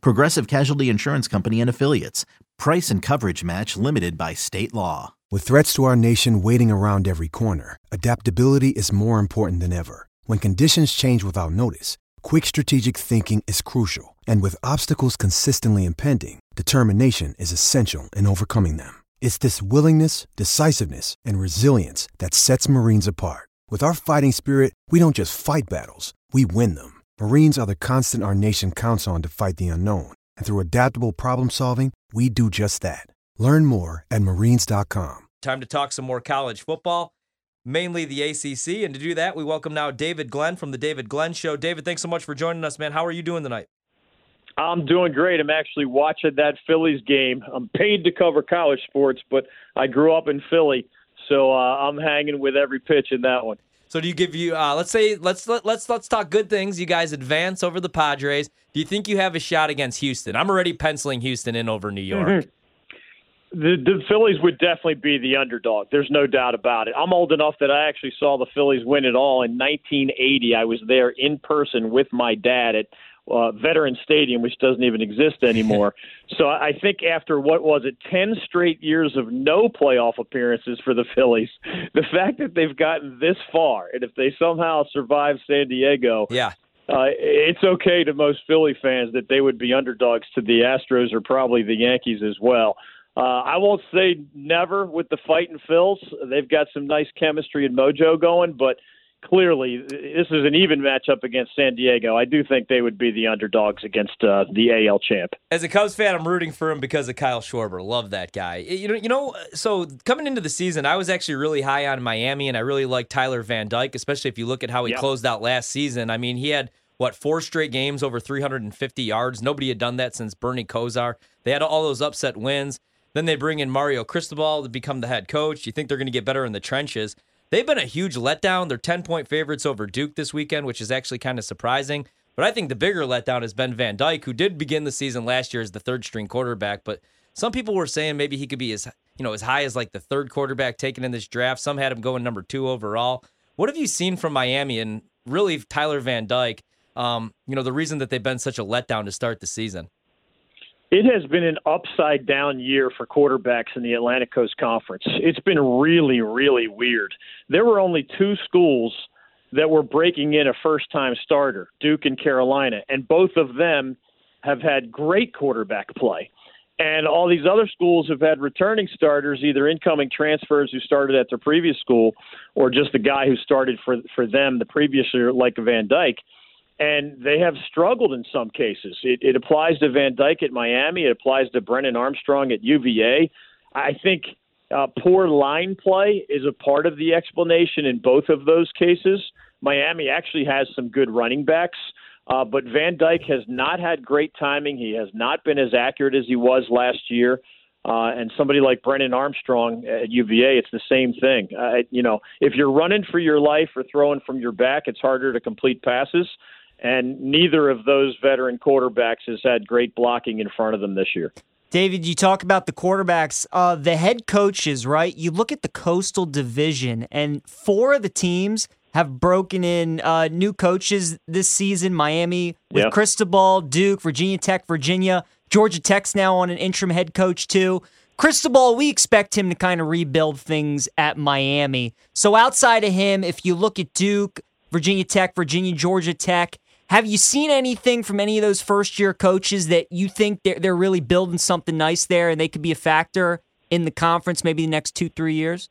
Progressive Casualty Insurance Company and Affiliates. Price and coverage match limited by state law. With threats to our nation waiting around every corner, adaptability is more important than ever. When conditions change without notice, quick strategic thinking is crucial. And with obstacles consistently impending, determination is essential in overcoming them. It's this willingness, decisiveness, and resilience that sets Marines apart. With our fighting spirit, we don't just fight battles, we win them. Marines are the constant our nation counts on to fight the unknown. And through adaptable problem solving, we do just that. Learn more at marines.com. Time to talk some more college football, mainly the ACC. And to do that, we welcome now David Glenn from the David Glenn Show. David, thanks so much for joining us, man. How are you doing tonight? I'm doing great. I'm actually watching that Phillies game. I'm paid to cover college sports, but I grew up in Philly, so uh, I'm hanging with every pitch in that one. So do you give you uh, let's say let's let, let's let's talk good things. You guys advance over the Padres. Do you think you have a shot against Houston? I'm already penciling Houston in over New York. Mm-hmm. The, the Phillies would definitely be the underdog. There's no doubt about it. I'm old enough that I actually saw the Phillies win it all in 1980. I was there in person with my dad at uh, Veteran Stadium, which doesn't even exist anymore. so I think after what was it, 10 straight years of no playoff appearances for the Phillies, the fact that they've gotten this far, and if they somehow survive San Diego, yeah. Uh, it's okay to most Philly fans that they would be underdogs to the Astros or probably the Yankees as well. Uh, I won't say never with the fighting Phils. They've got some nice chemistry and mojo going, but clearly this is an even matchup against San Diego. I do think they would be the underdogs against uh, the AL champ. As a Cubs fan, I'm rooting for him because of Kyle Schwarber. Love that guy. You know, you know. So coming into the season, I was actually really high on Miami, and I really like Tyler Van Dyke, especially if you look at how he yep. closed out last season. I mean, he had what four straight games over 350 yards. Nobody had done that since Bernie Kosar. They had all those upset wins. Then they bring in Mario Cristobal to become the head coach. You think they're going to get better in the trenches? They've been a huge letdown. They're 10 point favorites over Duke this weekend, which is actually kind of surprising. But I think the bigger letdown has been Van Dyke, who did begin the season last year as the third string quarterback. But some people were saying maybe he could be as you know as high as like the third quarterback taken in this draft. Some had him going number two overall. What have you seen from Miami and really Tyler Van Dyke? Um, you know the reason that they've been such a letdown to start the season. It has been an upside down year for quarterbacks in the Atlantic Coast Conference. It's been really, really weird. There were only two schools that were breaking in a first time starter, Duke and Carolina, and both of them have had great quarterback play. And all these other schools have had returning starters, either incoming transfers who started at their previous school or just the guy who started for for them the previous year, like Van Dyke and they have struggled in some cases. It, it applies to Van Dyke at Miami. It applies to Brennan Armstrong at UVA. I think uh, poor line play is a part of the explanation in both of those cases. Miami actually has some good running backs, uh, but Van Dyke has not had great timing. He has not been as accurate as he was last year. Uh, and somebody like Brennan Armstrong at UVA, it's the same thing. Uh, you know, if you're running for your life or throwing from your back, it's harder to complete passes and neither of those veteran quarterbacks has had great blocking in front of them this year. David, you talk about the quarterbacks, uh, the head coaches, right? You look at the Coastal Division, and four of the teams have broken in uh, new coaches this season. Miami with yeah. Cristobal, Duke, Virginia Tech, Virginia, Georgia Tech's now on an interim head coach too. Cristobal, we expect him to kind of rebuild things at Miami. So outside of him, if you look at Duke, Virginia Tech, Virginia, Georgia Tech, have you seen anything from any of those first year coaches that you think they're, they're really building something nice there and they could be a factor in the conference maybe the next two, three years?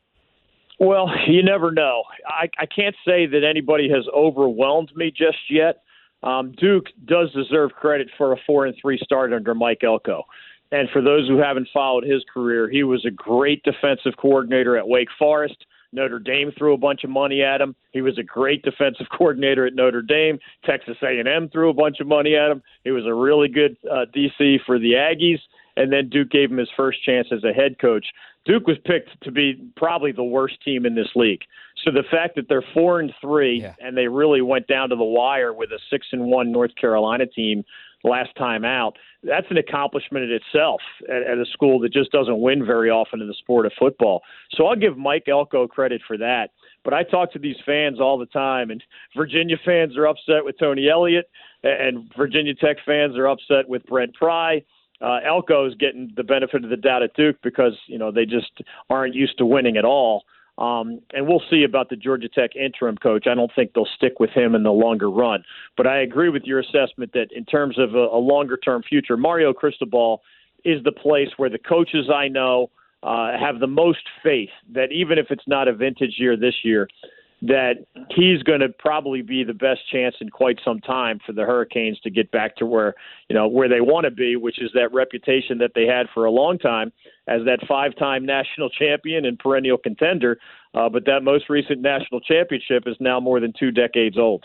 Well, you never know. I, I can't say that anybody has overwhelmed me just yet. Um, Duke does deserve credit for a four and three start under Mike Elko. And for those who haven't followed his career, he was a great defensive coordinator at Wake Forest. Notre Dame threw a bunch of money at him. He was a great defensive coordinator at Notre Dame. Texas A&M threw a bunch of money at him. He was a really good uh, DC for the Aggies. and then Duke gave him his first chance as a head coach. Duke was picked to be probably the worst team in this league. So the fact that they're four and three yeah. and they really went down to the wire with a six and one North Carolina team last time out, that's an accomplishment in itself at, at a school that just doesn't win very often in the sport of football. So I'll give Mike Elko credit for that. But I talk to these fans all the time, and Virginia fans are upset with Tony Elliott, and Virginia Tech fans are upset with Brent Pry. Uh, Elko is getting the benefit of the doubt at Duke because you know they just aren't used to winning at all. Um, and we'll see about the Georgia Tech interim coach. I don't think they'll stick with him in the longer run. But I agree with your assessment that in terms of a, a longer term future, Mario Cristobal is the place where the coaches I know uh, have the most faith that even if it's not a vintage year this year, that he's going to probably be the best chance in quite some time for the Hurricanes to get back to where you know where they want to be, which is that reputation that they had for a long time as that five-time national champion and perennial contender. Uh, but that most recent national championship is now more than two decades old.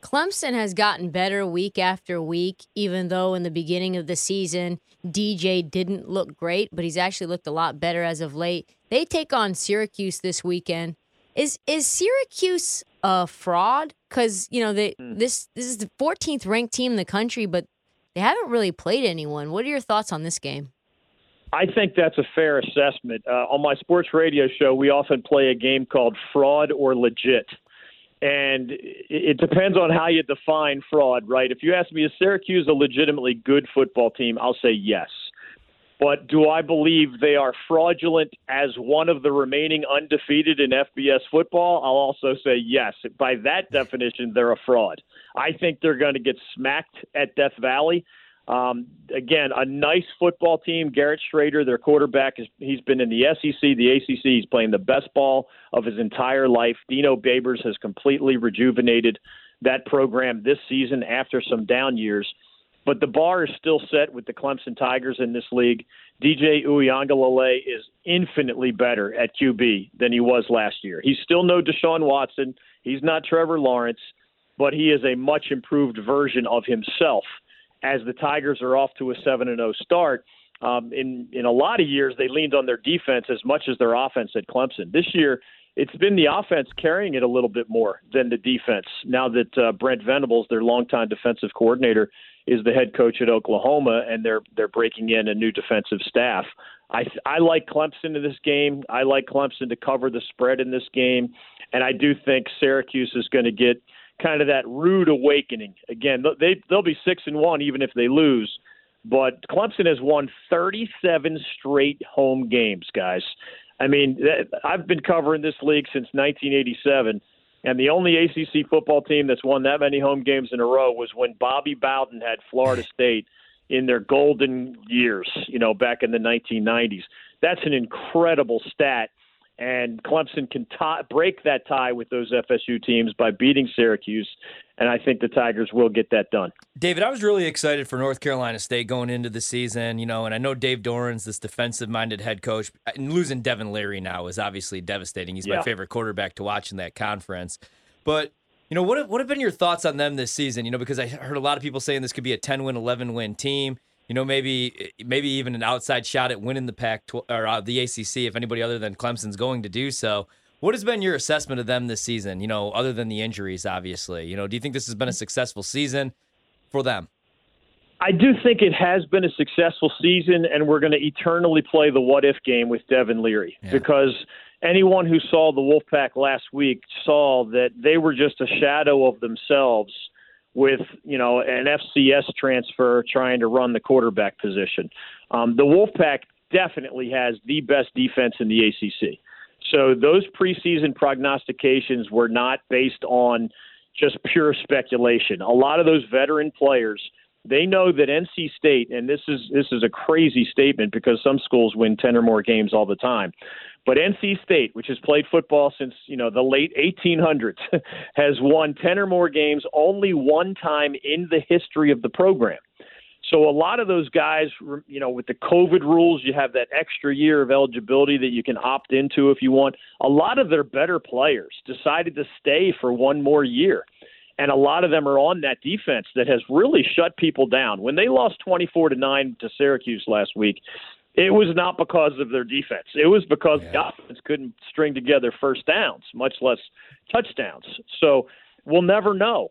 Clemson has gotten better week after week, even though in the beginning of the season, DJ didn't look great, but he's actually looked a lot better as of late. They take on Syracuse this weekend. Is is Syracuse a fraud? Because you know they, mm. this this is the 14th ranked team in the country, but they haven't really played anyone. What are your thoughts on this game? I think that's a fair assessment. Uh, on my sports radio show, we often play a game called Fraud or Legit. And it depends on how you define fraud, right? If you ask me, is Syracuse a legitimately good football team? I'll say yes. But do I believe they are fraudulent as one of the remaining undefeated in FBS football? I'll also say yes. By that definition, they're a fraud. I think they're going to get smacked at Death Valley. Um, again, a nice football team. Garrett Shrader, their quarterback, is he's been in the SEC, the ACC. He's playing the best ball of his entire life. Dino Babers has completely rejuvenated that program this season after some down years. But the bar is still set with the Clemson Tigers in this league. DJ Uiagalelei is infinitely better at QB than he was last year. He's still no Deshaun Watson. He's not Trevor Lawrence, but he is a much improved version of himself. As the Tigers are off to a seven and zero start, um, in in a lot of years they leaned on their defense as much as their offense at Clemson. This year, it's been the offense carrying it a little bit more than the defense. Now that uh, Brent Venables, their longtime defensive coordinator, is the head coach at Oklahoma, and they're they're breaking in a new defensive staff. I I like Clemson in this game. I like Clemson to cover the spread in this game, and I do think Syracuse is going to get kind of that rude awakening again. They they'll be six and one even if they lose, but Clemson has won 37 straight home games, guys. I mean, I've been covering this league since 1987 and the only ACC football team that's won that many home games in a row was when Bobby Bowden had Florida State in their golden years, you know, back in the 1990s. That's an incredible stat and Clemson can tie, break that tie with those FSU teams by beating Syracuse, and I think the Tigers will get that done. David, I was really excited for North Carolina State going into the season, you know, and I know Dave Doeren's this defensive-minded head coach, and losing Devin Leary now is obviously devastating. He's yeah. my favorite quarterback to watch in that conference, but. You know what? Have, what have been your thoughts on them this season? You know, because I heard a lot of people saying this could be a ten win, eleven win team you know, maybe maybe even an outside shot at winning the Pac or uh, the ACC if anybody other than Clemson's going to do so. What has been your assessment of them this season? You know, other than the injuries, obviously. You know, do you think this has been a successful season for them? I do think it has been a successful season, and we're going to eternally play the what if game with Devin Leary yeah. because anyone who saw the Wolfpack last week saw that they were just a shadow of themselves with you know an FCS transfer trying to run the quarterback position. Um, the Wolfpack definitely has the best defense in the ACC. So those preseason prognostications were not based on just pure speculation. A lot of those veteran players they know that NC State, and this is this is a crazy statement because some schools win ten or more games all the time, but NC State, which has played football since you know the late 1800s, has won 10 or more games only one time in the history of the program. So a lot of those guys, you know, with the COVID rules, you have that extra year of eligibility that you can opt into if you want. A lot of their better players decided to stay for one more year. And a lot of them are on that defense that has really shut people down. When they lost 24 to 9 to Syracuse last week, it was not because of their defense. It was because yeah. the offense couldn't string together first downs, much less touchdowns. So we'll never know.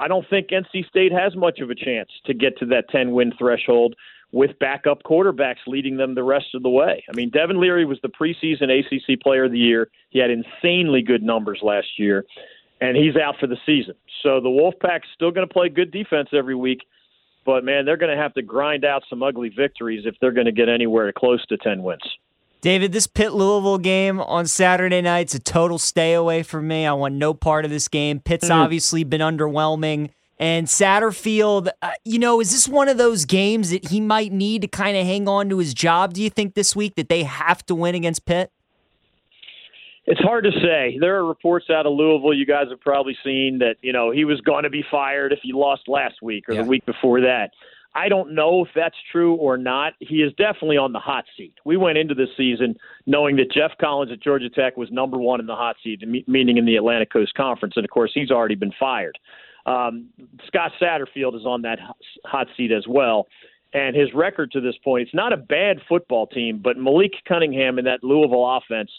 I don't think NC State has much of a chance to get to that 10 win threshold with backup quarterbacks leading them the rest of the way. I mean, Devin Leary was the preseason ACC Player of the Year. He had insanely good numbers last year, and he's out for the season. So the Wolfpack's still going to play good defense every week, but man, they're going to have to grind out some ugly victories if they're going to get anywhere close to 10 wins. David, this Pitt Louisville game on Saturday night's a total stay away from me. I want no part of this game. Pitt's mm-hmm. obviously been underwhelming. And Satterfield, uh, you know, is this one of those games that he might need to kind of hang on to his job? Do you think this week that they have to win against Pitt? It's hard to say. There are reports out of Louisville you guys have probably seen that, you know, he was going to be fired if he lost last week or yeah. the week before that. I don't know if that's true or not. He is definitely on the hot seat. We went into this season knowing that Geoff Collins at Georgia Tech was number one in the hot seat, meaning in the Atlantic Coast Conference. And of course, he's already been fired. Um, Scott Satterfield is on that hot seat as well. And his record to this point, it's not a bad football team, but Malik Cunningham and that Louisville offense,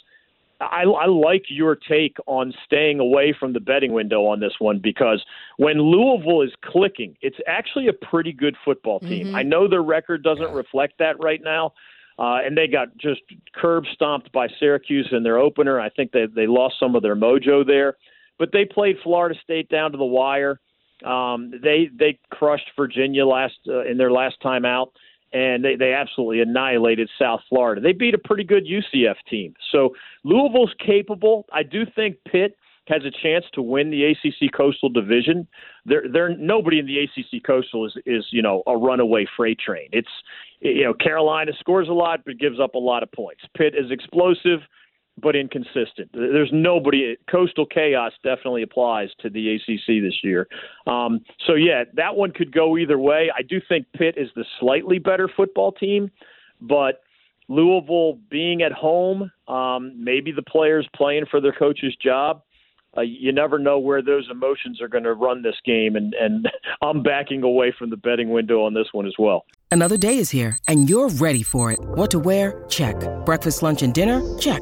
I, I like your take on staying away from the betting window on this one because when Louisville is clicking, it's actually a pretty good football team. Mm-hmm. I know their record doesn't reflect that right now. Uh, and they got just curb stomped by Syracuse in their opener. I think they they lost some of their mojo there but they played Florida State down to the wire. Um, they they crushed Virginia last uh, in their last time out, and they they absolutely annihilated South Florida. They beat a pretty good UCF team. So Louisville's capable. I do think Pitt has a chance to win the ACC Coastal Division. There, there, nobody in the ACC Coastal is is you know a runaway freight train. It's you know Carolina scores a lot but gives up a lot of points. Pitt is explosive but inconsistent. There's nobody. Coastal chaos definitely applies to the ACC this year. Um, so yeah, that one could go either way. I do think Pitt is the slightly better football team, but Louisville being at home, um, maybe the players playing for their coach's job. Uh, you never know where those emotions are going to run this game, and, and I'm backing away from the betting window on this one as well. Another day is here, and you're ready for it. What to wear? Check. Breakfast, lunch, and dinner? Check.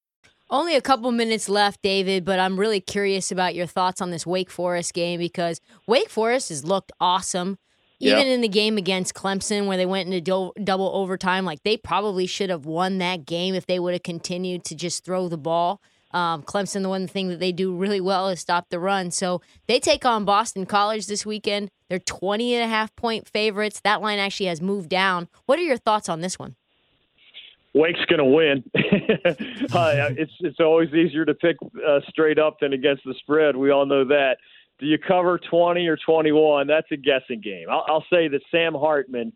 Only a couple minutes left, David, but I'm really curious about your thoughts on this Wake Forest game because Wake Forest has looked awesome. Even in the game against Clemson, where they went into do- double overtime, like they probably should have won that game if they would have continued to just throw the ball. Um, Clemson, the one thing that they do really well is stop the run. So they take on Boston College this weekend. They're 20 and a half point favorites. That line actually has moved down. What are your thoughts on this one? Wake's going to win. uh, it's it's always easier to pick uh, straight up than against the spread. We all know that. Do you cover 20 or 21? That's a guessing game. I'll, I'll say that Sam Hartman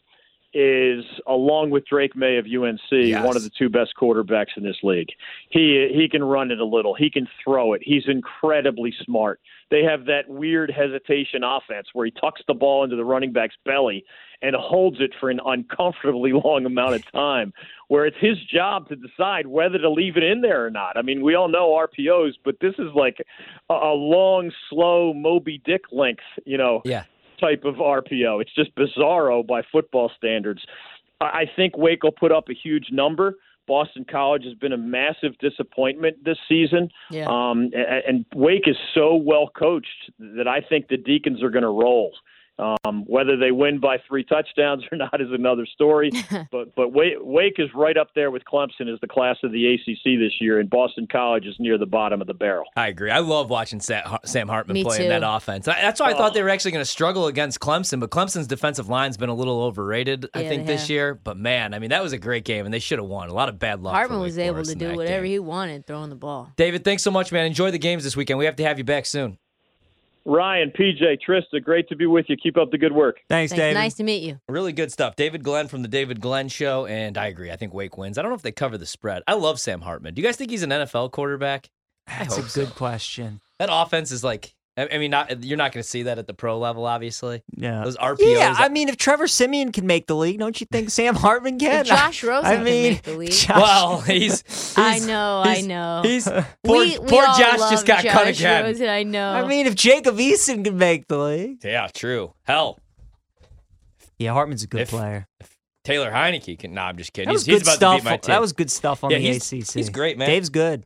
is, along with Drake Maye of UNC, yes. one of the two best quarterbacks in this league. He he can run it a little. He can throw it. He's incredibly smart. They have that weird hesitation offense where he tucks the ball into the running back's belly and holds it for an uncomfortably long amount of time, where it's his job to decide whether to leave it in there or not. I mean, we all know RPOs, but this is like a, a long, slow Moby Dick length, you know, yeah. Type of RPO. It's just bizarro by football standards. I think Wake will put up a huge number. Boston College has been a massive disappointment this season. Yeah. Um, and, and Wake is so well coached that I think the Deacons are going to roll Um, whether they win by three touchdowns or not is another story. but but Wake, Wake is right up there with Clemson as the class of the ACC this year, and Boston College is near the bottom of the barrel. I agree. I love watching Sam Hartman Me play that offense. That's why I thought they were actually going to struggle against Clemson, but Clemson's defensive line's been a little overrated, I think, this year. But man, I mean, that was a great game, and they should have won. A lot of bad luck. Hartman was able to do whatever game. he wanted throwing the ball. David, thanks so much, man. Enjoy the games this weekend. We have to have you back soon. Ryan, PJ, Trista, great to be with you. Keep up the good work. Thanks, Thanks. David. Nice to meet you. Really good stuff. David Glenn from the David Glenn Show, and I agree. I think Wake wins. I don't know if they cover the spread. I love Sam Hartman. Do you guys think he's an NFL quarterback? That's a good so. question. That offense is like. I I mean, not you're not going to see that at the pro level, obviously. Yeah. Those RPOs. Yeah, I mean, if Trevor Siemian can make the league, don't you think Sam Hartman can? If Josh Rosen I can make the league. Josh- well, he's, he's. I know, I know. He's poor. we, we poor all Josh love just got Josh cut again. Rosen, I know. I mean, if Jacob Eason can make the league, Yeah, true. Hell, yeah, Hartman's a good If- player. Taylor Heinicke can. Nah, I'm just kidding. That was he's, he's good about stuff. to beat my team. That was good stuff on Yeah, the he's- ACC. he's great, man. Dave's good.